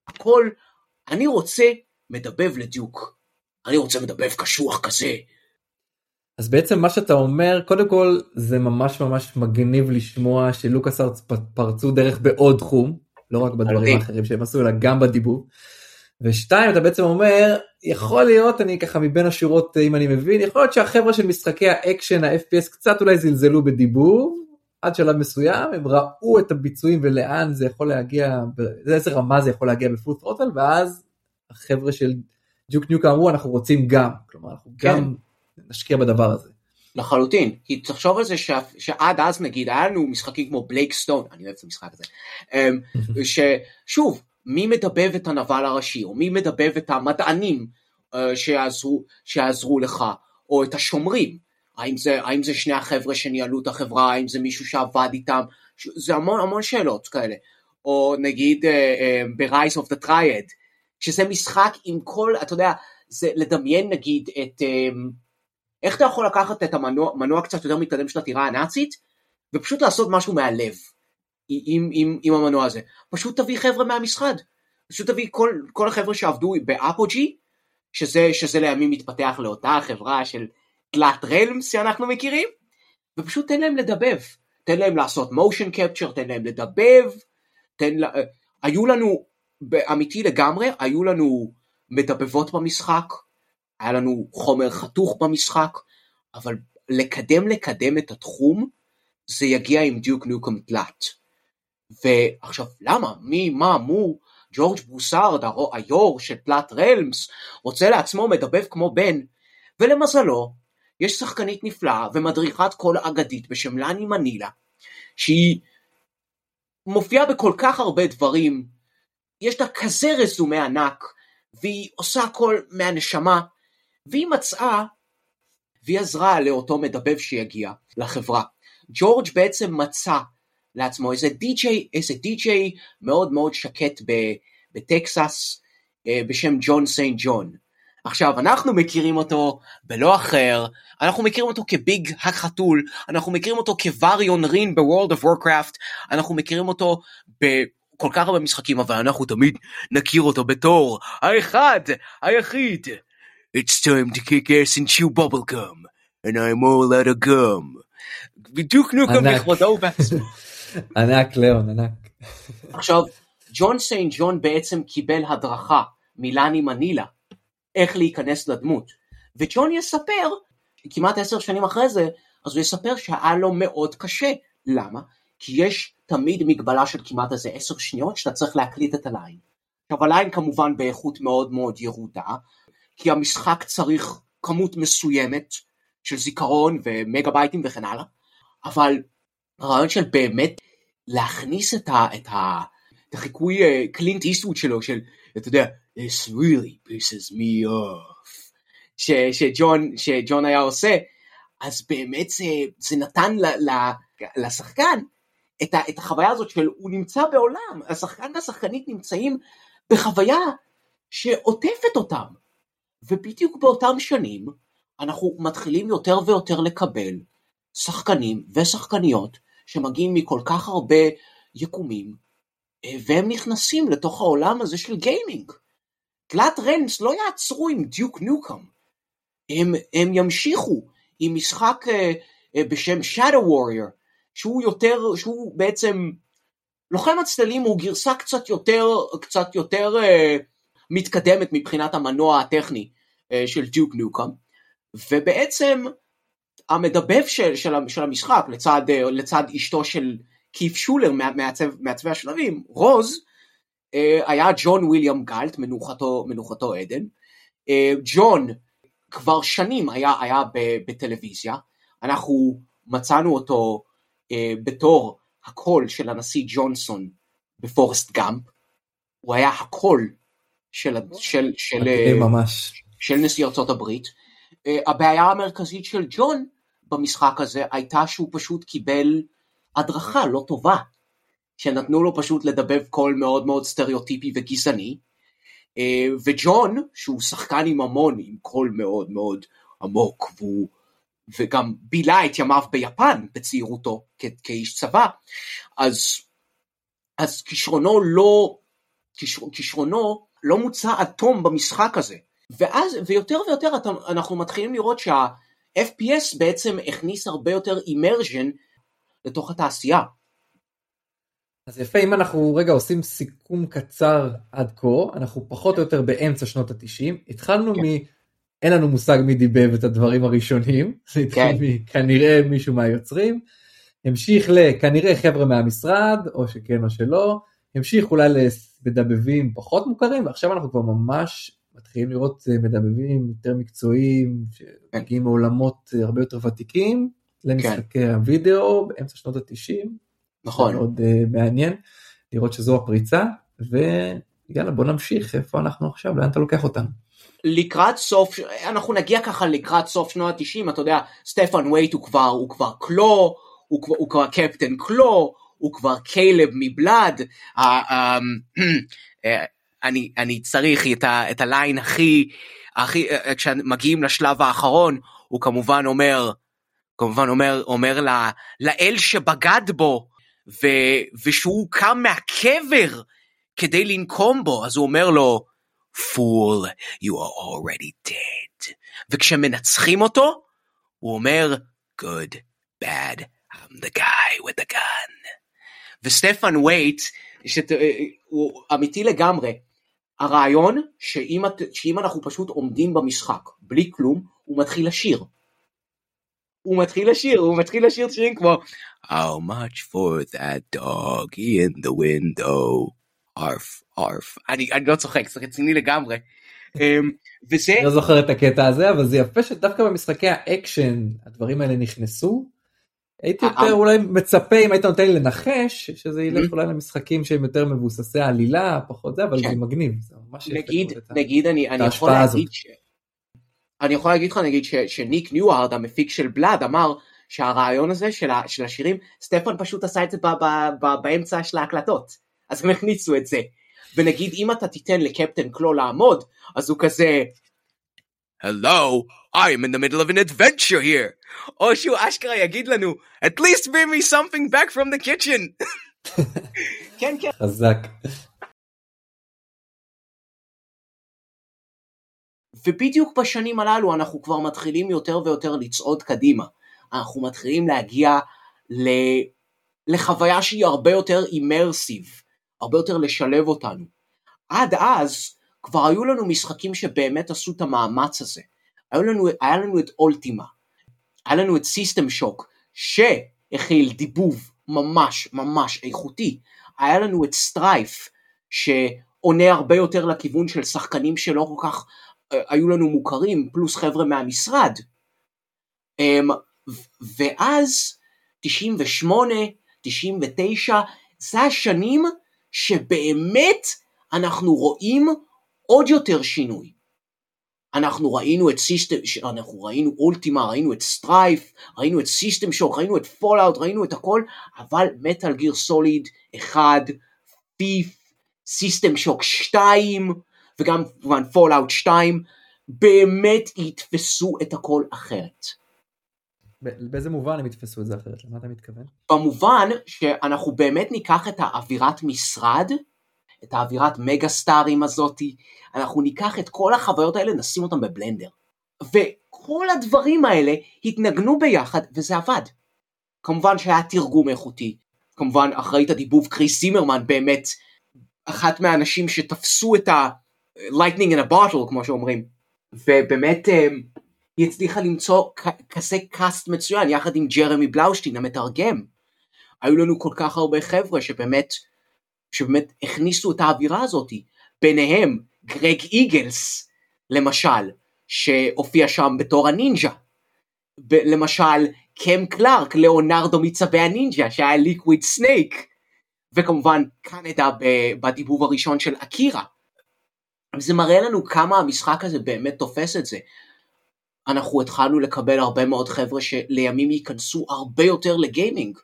הכל, אני רוצה מדבב לדיוק. אני רוצה מדבב קשוח כזה. אז בעצם מה שאתה אומר קודם כל זה ממש ממש מגניב לשמוע ש LucasArts פרצו דרך בעוד תחום לא רק בדברים האחרים שהם עשו אלא גם בדיבוב. ושתיים אתה בעצם אומר יכול להיות אני ככה מבין השורות אם אני מבין יכול להיות שהחברה של משחקי האקשן ה-FPS קצת אולי זלזלו בדיבוב עד שלב מסוים הם ראו את הביצועים ולאן זה יכול להגיע באיזה רמה זה יכול להגיע בפול טרוטל ואז החבר'ה של דיוק ניוק אמרו אנחנו רוצים גם כלומר אנחנו כן. גם נשקיע בדבר הזה. לחלוטין. כי תחשוב על זה ש... שעד אז נגיד היה לנו משחקים כמו בלייק סטון אני אוהב את המשחק הזה אמ, ששוב מי מדבב את הנבל הראשי או מי מדבב את המדענים uh, שיעזרו, שיעזרו לך או את השומרים? האם זה, האם זה שני החבר'ה שניהלו את החברה? האם זה מישהו שעבד איתם? זה המון המון שאלות כאלה. או נגיד uh, uh, ב-Rise of the Triad שזה משחק עם כל אתה יודע זה לדמיין נגיד את um, איך אתה יכול לקחת את המנוע קצת יותר מתקדם של הטירה הנאצית ופשוט לעשות משהו מהלב עם, עם, עם המנוע הזה. פשוט תביא חבר'ה מהמשרד. פשוט תביא כל, כל החבר'ה שעבדו באפוג'י, שזה, שזה לימים מתפתח לאותה חברה של תלת רלמס שאנחנו מכירים, ופשוט תן להם לדבב. תן להם לעשות מושן קפצ'ר, תן להם לדבב, תן לה... היו לנו, אמיתי לגמרי, היו לנו מדבבות במשחק, היה לנו חומר חתוך במשחק, אבל לקדם לקדם את התחום, זה יגיע עם דיוק ניוקום תלת. ועכשיו למה? מי, מה, מו? ג'ורג' בוסארד, היו"ר של תלת רלמס, רוצה לעצמו מדבב כמו בן, ולמזלו, יש שחקנית נפלאה ומדריכת קול אגדית בשם לני מנילה, שהיא מופיעה בכל כך הרבה דברים, יש לה כזה רזומה ענק, והיא עושה הכל מהנשמה, והיא מצאה, והיא עזרה לאותו מדבב שיגיע לחברה. ג'ורג' בעצם מצא לעצמו איזה די-ג'יי, איזה די-ג'יי מאוד מאוד שקט בטקסס אה, בשם ג'ון סיינט ג'ון. עכשיו אנחנו מכירים אותו בלא אחר, אנחנו מכירים אותו כביג החתול, אנחנו מכירים אותו כווריאן רין ב World of Warcraft, אנחנו מכירים אותו בכל כך הרבה משחקים אבל אנחנו תמיד נכיר אותו בתור האחד, היחיד. It's time to kick ass and chew bubblegum, and I'm all out of gum. דיוק נוקם בכבודו בעצמו. ענק ליאון, ענק. עכשיו, ג'ון סיין ג'ון בעצם קיבל הדרכה מלני מנילה איך להיכנס לדמות. וג'ון יספר, כמעט עשר שנים אחרי זה, אז הוא יספר שהיה לו מאוד קשה. למה? כי יש תמיד מגבלה של כמעט איזה עשר שניות שאתה צריך להקליט את הליין. עכשיו הליין כמובן באיכות מאוד מאוד ירודה, כי המשחק צריך כמות מסוימת של זיכרון ומגה בייטים וכן הלאה, אבל הרעיון של באמת להכניס את, ה, את, ה, את החיקוי אה, קלינט איסטווד שלו של אתה יודע this really pisses me off ש, שג'ון, שג'ון היה עושה אז באמת זה, זה נתן ל, ל, לשחקן את, ה, את החוויה הזאת של הוא נמצא בעולם השחקן והשחקנית נמצאים בחוויה שעוטפת אותם ובדיוק באותם שנים אנחנו מתחילים יותר ויותר לקבל שחקנים ושחקניות שמגיעים מכל כך הרבה יקומים, אה, והם נכנסים לתוך העולם הזה של גיימינג. תלת רנס לא יעצרו עם דיוק ניוקאם, הם, הם ימשיכו עם משחק uh, uh, בשם Shadow Warrior, שהוא יותר, שהוא בעצם, לוחם הצללים הוא גרסה קצת יותר, קצת יותר uh, מתקדמת מבחינת המנוע הטכני uh, של דיוק ניוקאם, ובעצם המדבב של, של, של המשחק לצד, אה, לצד אשתו של קיף שולר מעצב, מעצבי השלבים, רוז, אה, היה ג'ון וויליאם גלט, מנוחתו, מנוחתו עדן. אה, ג'ון כבר שנים היה, היה בטלוויזיה, אנחנו מצאנו אותו בתור הקול של הנשיא ג'ונסון בפורסט גאמפ, הוא היה הקול של, של, של, ממש. של נשיא ארצות הברית. הבעיה המרכזית של ג'ון במשחק הזה הייתה שהוא פשוט קיבל הדרכה לא טובה, שנתנו לו פשוט לדבב קול מאוד מאוד סטריאוטיפי וגזעני, וג'ון, שהוא שחקן עם המון, עם קול מאוד מאוד עמוק, והוא וגם בילה את ימיו ביפן בצעירותו כאיש צבא, אז, אז כישרונו לא, כישר, כישרונו לא מוצא תום במשחק הזה. ואז, ויותר ויותר אנחנו מתחילים לראות שה-FPS בעצם הכניס הרבה יותר אימרז'ן לתוך התעשייה. אז יפה אם אנחנו רגע עושים סיכום קצר עד כה אנחנו פחות או יותר באמצע שנות התשעים התחלנו כן. מ... אין לנו מושג מי דיבב את הדברים הראשונים זה התחיל כן. מכנראה מישהו מהיוצרים המשיך לכנראה חבר'ה מהמשרד או שכן או שלא המשיך אולי למדבבים פחות מוכרים ועכשיו אנחנו כבר ממש מתחילים לראות אה, מדבבים יותר מקצועיים שמגיעים מעולמות אה, הרבה יותר ותיקים למשחקי כן. הוידאו באמצע שנות התשעים נכון. מאוד uh, מעניין לראות שזו הפריצה ויאללה בוא נמשיך איפה אנחנו עכשיו לאן אתה לוקח אותנו. לקראת סוף אנחנו נגיע ככה לקראת סוף שנות ה-90 אתה יודע סטפן וייט הוא כבר הוא כבר קלו הוא כבר, הוא כבר קפטן קלו הוא כבר קיילב מבלאד אמ, אני צריך את, הליין הכי כשמגיעים לשלב האחרון הוא כמובן אומר כמובן אומר אומר לאל שבגד בו ו, ושהוא קם מהקבר כדי לנקום בו, אז הוא אומר לו, fool, you are already dead. וכשמנצחים אותו, הוא אומר, good, bad, I'm the guy with the gun. וסטפן וייט, שת, הוא אמיתי לגמרי, הרעיון שאם, שאם אנחנו פשוט עומדים במשחק בלי כלום, הוא מתחיל לשיר. הוא מתחיל לשיר, הוא מתחיל לשיר שירים כמו How much for that dog in the window, ארף, ארף. אני, אני לא צוחק, זה רציני לגמרי. אמ, וזה... לא זוכר את הקטע הזה, אבל זה יפה שדווקא במשחקי האקשן הדברים האלה נכנסו. הייתי אה, יותר אה. אולי מצפה אם היית נותן לי לנחש שזה ילך אולי למשחקים שהם יותר מבוססי עלילה פחות זה אבל זה כן. מגניב. נגיד נגיד אני יכול להגיד אני יכול להגיד לך נגיד שניק ניוהארד המפיק של Blood אמר שהרעיון הזה של, ה, של השירים סטפן פשוט עשה את זה ב, ב, ב, באמצע של ההקלטות אז הם הכניסו את זה ונגיד אם אתה תיתן לקפטן קלו לעמוד אז הוא כזה Hello, I'm in the middle of an adventure here. או שהוא אשכרה יגיד לנו, at least bring me something back from the kitchen. כן, כן. חזק. ובדיוק בשנים הללו אנחנו כבר מתחילים יותר ויותר לצעוד קדימה. אנחנו מתחילים להגיע ל... לחוויה שהיא הרבה יותר immersive, הרבה יותר לשלב אותנו. עד אז כבר היו לנו משחקים שבאמת עשו את המאמץ הזה. היה לנו, היה לנו את Ultima, היה לנו את System Shock, שהכיל דיבוב ממש ממש איכותי, היה לנו את Strife, שעונה הרבה יותר לכיוון של שחקנים שלא כל כך היו לנו מוכרים, פלוס חבר'ה מהמשרד. אמ, ואז 98, 99, זה השנים שבאמת אנחנו רואים עוד יותר שינוי. אנחנו ראינו את System, אנחנו ראינו Ultima, ראינו את Strife, ראינו את System Shock, ראינו את Fallout, ראינו את הכל, אבל Metal Gear Solid 1, Thief, System Shock 2, וגם כמובן Fallout 2 באמת יתפסו את הכל אחרת. באיזה מובן הם יתפסו את זה אחרת? למה אתה מתכוון? במובן שאנחנו באמת ניקח את האווירת משרד, את האווירת מגה סטארים הזאתי, אנחנו ניקח את כל החוויות האלה, נשים אותם בבלנדר. וכל הדברים האלה התנגנו ביחד וזה עבד. כמובן שהיה תרגום איכותי, כמובן אחראית הדיבוב קריס זימרמן באמת אחת מהאנשים שתפסו את ה... lightning in a bottle כמו שאומרים ובאמת אה, היא הצליחה למצוא כזה cast מצוין יחד עם ג'רמי בלאושטיין המתרגם היו לנו כל כך הרבה חבר'ה שבאמת שבאמת הכניסו את האווירה הזאת ביניהם גרג איגלס למשל שהופיע שם בתור הנינג'ה למשל קם קלארק ליאונרדו מצבי הנינג'ה שהיה Liquid Snake וכמובן קנדה בדיבוב הראשון של אקירה זה מראה לנו כמה המשחק הזה באמת תופס את זה. אנחנו התחלנו לקבל הרבה מאוד חבר'ה שלימים ייכנסו הרבה יותר לגיימינג.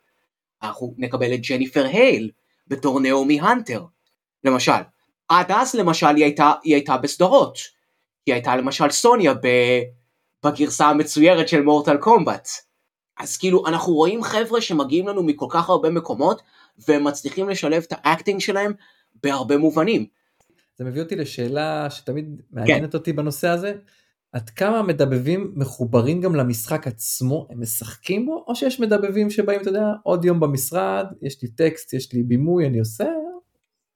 אנחנו נקבל את ג'ניפר הייל בתור נעמי הנטר, למשל. עד אז למשל היא הייתה, היא הייתה בסדרות. היא הייתה למשל סוניה ב, בגרסה המצוירת של מורטל קומבט. אז כאילו אנחנו רואים חבר'ה שמגיעים לנו מכל כך הרבה מקומות והם מצליחים לשלב את ה acting שלהם בהרבה מובנים. זה מביא אותי לשאלה שתמיד מעניינת כן. אותי בנושא הזה. עד כמה מדבבים מחוברים גם למשחק עצמו, הם משחקים בו, או שיש מדבבים שבאים, אתה יודע, עוד יום במשרד, יש לי טקסט, יש לי בימוי, אני עושה,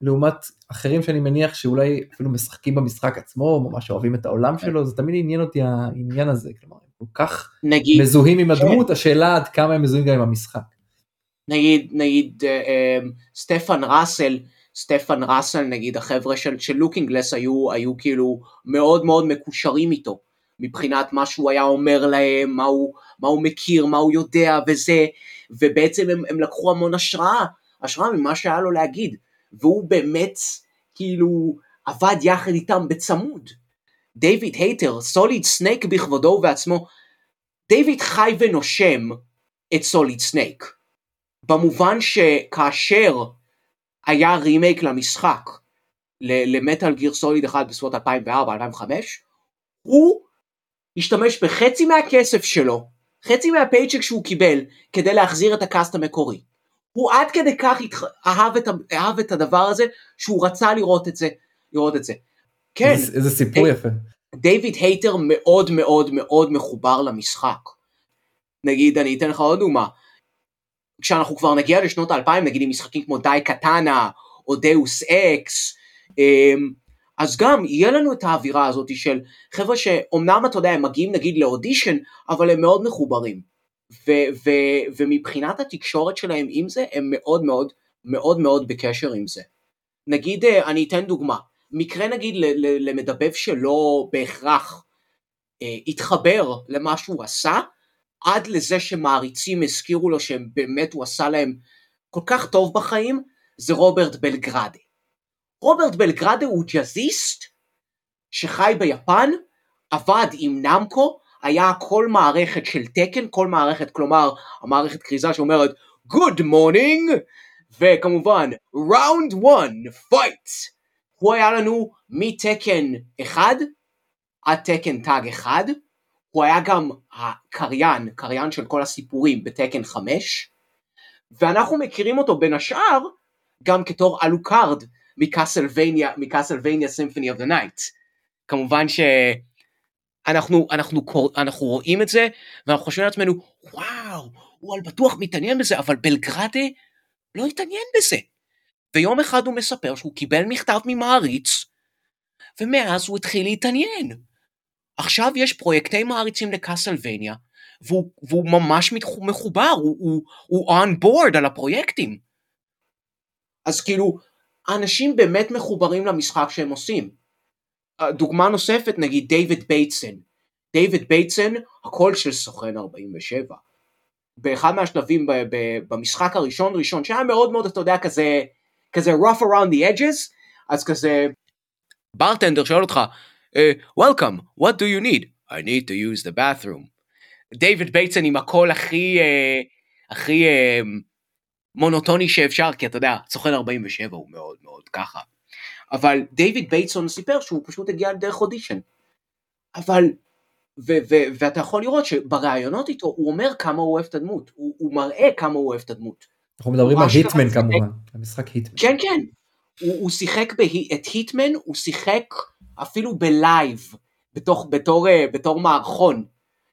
לעומת אחרים שאני מניח שאולי אפילו משחקים במשחק עצמו, ממש אוהבים את העולם כן. שלו, זה תמיד עניין אותי העניין הזה, כלומר, הם כל כך נגיד, מזוהים עם הדמות, כן. השאלה עד כמה הם מזוהים גם עם המשחק. נגיד, נגיד, uh, uh, סטפן ראסל, סטפן ראסל נגיד החבר'ה של, של Looking Glass היו, היו כאילו מאוד מאוד מקושרים איתו מבחינת מה שהוא היה אומר להם, מה הוא, מה הוא מכיר, מה הוא יודע וזה, ובעצם הם, הם לקחו המון השראה, השראה ממה שהיה לו להגיד, והוא באמת כאילו עבד יחד איתם בצמוד. דיוויד הייטר, Solid Snake בכבודו ובעצמו, דיוויד חי ונושם את Solid Snake. במובן שכאשר היה רימייק למשחק ל Metal Gear Solid 1 בסביבות 2004-2005, הוא השתמש בחצי מהכסף שלו, חצי מה paycheck שהוא קיבל, כדי להחזיר את ה cast המקורי. הוא עד כדי כך אהב את, אהב את הדבר הזה, שהוא רצה לראות את זה, לראות את זה. כן. איזה, איזה סיפור די, יפה. דיוויד הייטר מאוד מאוד מאוד מחובר למשחק. נגיד, אני אתן לך עוד דוגמה. כשאנחנו כבר נגיע לשנות האלפיים, נגיד עם משחקים כמו Daikatana, או Deus Ex, אמ, אז גם יהיה לנו את האווירה הזאת של חבר'ה שאומנם אתה יודע הם מגיעים נגיד לאודישן אבל הם מאוד מחוברים. ו- ו- ומבחינת התקשורת שלהם עם זה הם מאוד מאוד מאוד מאוד בקשר עם זה. נגיד אה, אני אתן דוגמה. מקרה נגיד למדבב שלא בהכרח אה, התחבר למה שהוא עשה עד לזה שמעריצים הזכירו לו שבאמת הוא עשה להם כל כך טוב בחיים זה רוברט בלגרדה רוברט בלגרדה הוא ג'אזיסט שחי ביפן, עבד עם נמקו, היה כל מערכת של תקן, כל מערכת, כלומר המערכת כריזה שאומרת Good morning, וכמובן Round 1, Fight. הוא היה לנו מ Tekken 1 עד Tekken Tag 1, הוא היה גם הקריין, קריין של כל הסיפורים ב Tekken 5, ואנחנו מכירים אותו בין השאר גם כתור Alucard מ Castlevania, מ Castlevania Symphony of the Night. כמובן שאנחנו אנחנו, אנחנו רואים את זה ואנחנו חושבים לעצמנו וואו הוא על בטוח מתעניין בזה אבל בלגרדה לא התעניין בזה. ויום אחד הוא מספר שהוא קיבל מכתב ממעריץ ומאז הוא התחיל להתעניין. עכשיו יש פרויקטי מעריצים לקאסלווניה והוא, והוא ממש מחובר, הוא, הוא, הוא on board על הפרויקטים. אז כאילו, האנשים באמת מחוברים למשחק שהם עושים. דוגמה נוספת נגיד דיוויד בייטסון. דיוויד בייטסון הקול של סוכן 47. באחד מהשלבים במשחק הראשון ראשון שהיה מאוד מאוד אתה יודע כזה כזה rough around the edges אז כזה bartender שואל אותך uh, welcome what do you need I need to use the bathroom. דיוויד בייטסון עם הקול הכי uh, הכי uh, מונוטוני שאפשר, כי אתה יודע, סוכן 47 הוא מאוד מאוד ככה. אבל דיוויד בייטסון סיפר שהוא פשוט הגיע דרך אודישן. אבל, ו- ו- ואתה יכול לראות שבראיונות איתו הוא אומר כמה הוא אוהב את הדמות, הוא, הוא מראה כמה הוא אוהב את הדמות. אנחנו מדברים על Hitman כמובן, המשחק Hitman. כן כן, הוא, הוא שיחק בה, את Hitman, הוא שיחק אפילו ב live, בתוך, בתור, בתור מערכון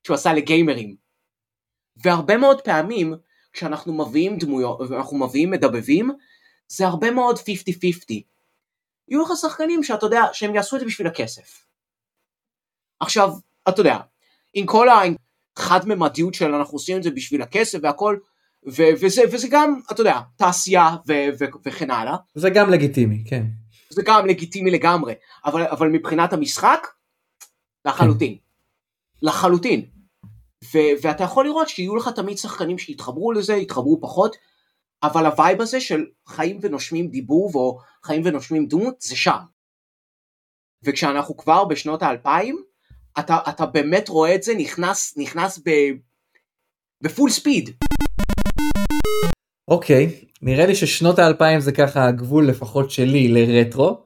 שהוא עשה לגיימרים. והרבה מאוד פעמים כשאנחנו מביאים דמויות, ואנחנו מביאים מדבבים, זה הרבה מאוד 50-50. יהיו לך שחקנים שאתה יודע שהם יעשו את זה בשביל הכסף. עכשיו, אתה יודע, עם כל החד ממדיות של אנחנו עושים את זה בשביל הכסף והכל, ו- וזה, וזה גם, אתה יודע, תעשייה ו- ו- וכן הלאה. זה גם לגיטימי, כן. זה גם לגיטימי לגמרי, אבל, אבל מבחינת המשחק, לחלוטין. כן. לחלוטין. ו- ואתה יכול לראות שיהיו לך תמיד שחקנים שיתחברו לזה, יתחברו פחות, אבל ה vibe הזה של חיים ונושמים דיבוב או חיים ונושמים דמות זה שם. וכשאנחנו כבר בשנות האלפיים, אתה, אתה באמת רואה את זה נכנס, נכנס ב, ב full speed. אוקיי, okay, נראה לי ששנות האלפיים זה ככה הגבול לפחות שלי לרטרו.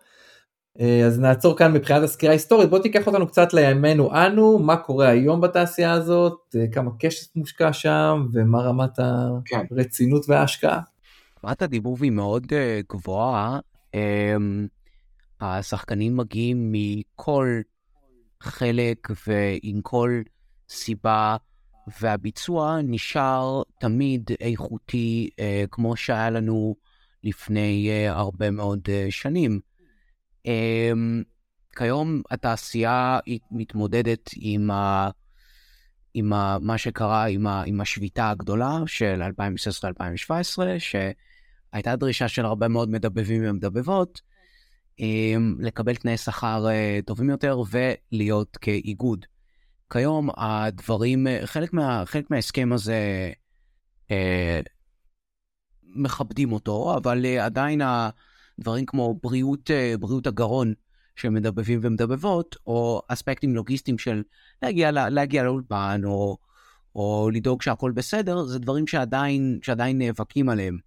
אה, אז נעצור כאן מבחינת הסקירה ההיסטורית, בוא תיקח אותנו קצת לימינו אנו, מה קורה היום בתעשייה הזאת, אה, כמה cash מושקע שם ומה רמת כן. הרצינות וההשקעה. רמת הדיבוב היא מאוד uh, גבוהה. Um, השחקנים מגיעים מכל חלק ועם כל סיבה, והביצוע נשאר תמיד איכותי uh, כמו שהיה לנו לפני uh, הרבה מאוד uh, שנים. Um, כיום התעשייה מתמודדת עם, ה, עם ה, מה שקרה, עם, ה, עם השביתה הגדולה של 2016-2017, שהייתה דרישה של הרבה מאוד מדבבים ומדבבות um, לקבל תנאי שכר uh, טובים יותר ולהיות כאיגוד. כיום הדברים, חלק, מה, חלק מההסכם הזה uh, מכבדים אותו, אבל עדיין ה... דברים כמו בריאות, אה, בריאות הגרון של מדבבים ומדבבות, או אספקטים לוגיסטיים של להגיע, להגיע לאולפן, או, או לדאוג שהכל בסדר, זה דברים שעדיין, שעדיין נאבקים עליהם.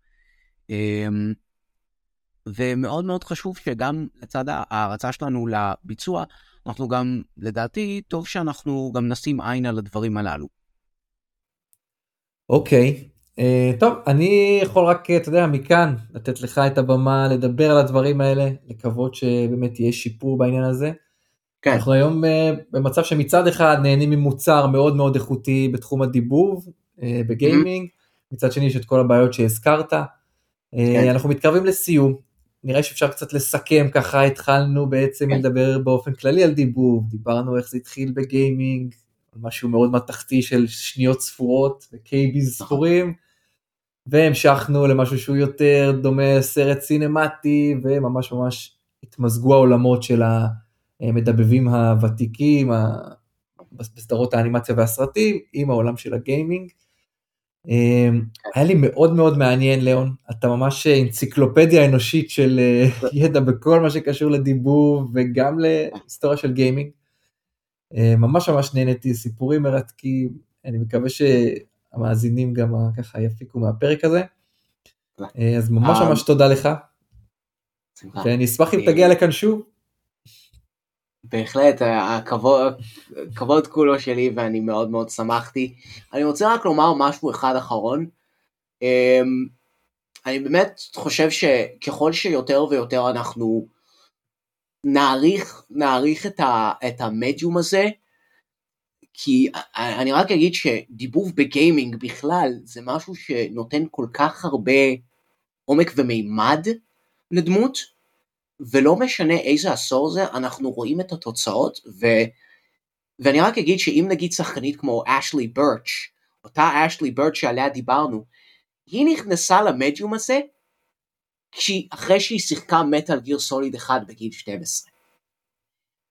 אמ, ומאוד מאוד חשוב שגם לצד ההערצה שלנו לביצוע, אנחנו גם, לדעתי, טוב שאנחנו גם נשים עין על הדברים הללו. אוקיי, Uh, טוב, אני יכול רק, אתה יודע, מכאן לתת לך את הבמה לדבר על הדברים האלה, לקוות שבאמת יהיה שיפור בעניין הזה. כן. אנחנו היום uh, במצב שמצד אחד נהנים ממוצר מאוד מאוד איכותי בתחום הדיבוב, uh, בגיימינג, mm-hmm. מצד שני יש את כל הבעיות שהזכרת. Uh, כן. אנחנו מתקרבים לסיום, נראה שאפשר קצת לסכם, ככה התחלנו בעצם כן. לדבר באופן כללי על דיבוב, דיברנו איך זה התחיל בגיימינג, משהו מאוד מתכתי של שניות ספורות ו KBs. ספורים. והמשכנו למשהו שהוא יותר דומה סרט סינמטי וממש ממש התמזגו העולמות של המדבבים הוותיקים בסדרות האנימציה והסרטים עם העולם של הגיימינג. אמ, היה לי מאוד מאוד מעניין ליאון, אתה ממש אנציקלופדיה אנושית של אה, ידע בכל מה שקשור לדיבוב וגם להיסטוריה של גיימינג. אמ, ממש ממש נהניתי, סיפורים מרתקים, אני מקווה המאזינים גם ככה יפיקו מהפרק הזה. אה, אז ממש אה, ממש תודה לך. ואני אשמח אם תגיע לכאן שוב. בהחלט, הכבוד כולו שלי ואני מאוד מאוד שמחתי. אני רוצה רק לומר משהו אחד אחרון. אמ, אני באמת חושב שככל שיותר ויותר אנחנו נעריך, נעריך את, ה, את המדיום הזה, כי אני רק אגיד שדיבוב בגיימינג בכלל זה משהו שנותן כל כך הרבה עומק ומימד לדמות, ולא משנה איזה עשור זה, אנחנו רואים את התוצאות, ו... ואני רק אגיד שאם נגיד שחקנית כמו אשלי ברץ', אותה אשלי ברץ' שעליה דיברנו, היא נכנסה למדיום הזה אחרי שהיא שיחקה מטאל גיר סוליד 1 בגיל 12.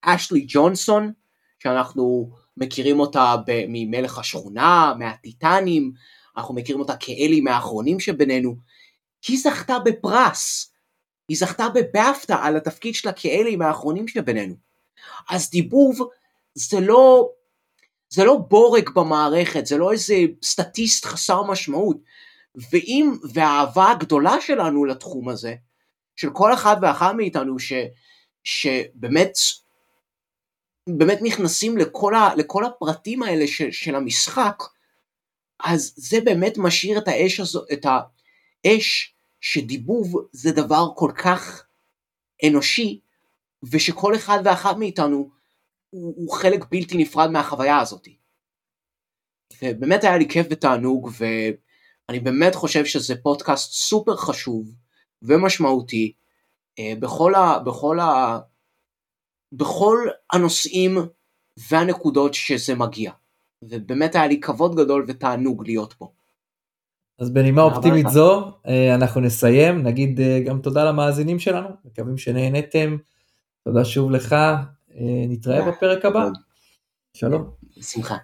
אשלי ג'ונסון, שאנחנו מכירים אותה ממלך השכונה, מהטיטנים, אנחנו מכירים אותה כאלי מהאחרונים שבינינו, היא זכתה בפרס, היא זכתה בבאפטה על התפקיד שלה כאלי מהאחרונים שבינינו. אז דיבוב זה לא, זה לא בורג במערכת, זה לא איזה סטטיסט חסר משמעות. ואם, והאהבה הגדולה שלנו לתחום הזה, של כל אחד ואחת מאיתנו ש, שבאמת באמת נכנסים לכל, ה, לכל הפרטים האלה של, של המשחק, אז זה באמת משאיר את האש הזו, את האש שדיבוב זה דבר כל כך אנושי, ושכל אחד ואחת מאיתנו הוא, הוא חלק בלתי נפרד מהחוויה הזאת. ובאמת היה לי כיף ותענוג, ואני באמת חושב שזה פודקאסט סופר חשוב ומשמעותי אה, בכל, ה, בכל ה, בכל הנושאים והנקודות שזה מגיע. ובאמת היה לי כבוד גדול ותענוג להיות פה. אז בנימה אופטימית זו אה, אנחנו נסיים, נגיד אה, גם תודה למאזינים שלנו, מקווים שנהנתם, תודה שוב לך, אה, נתראה בפרק הבא, שלום. שמחה.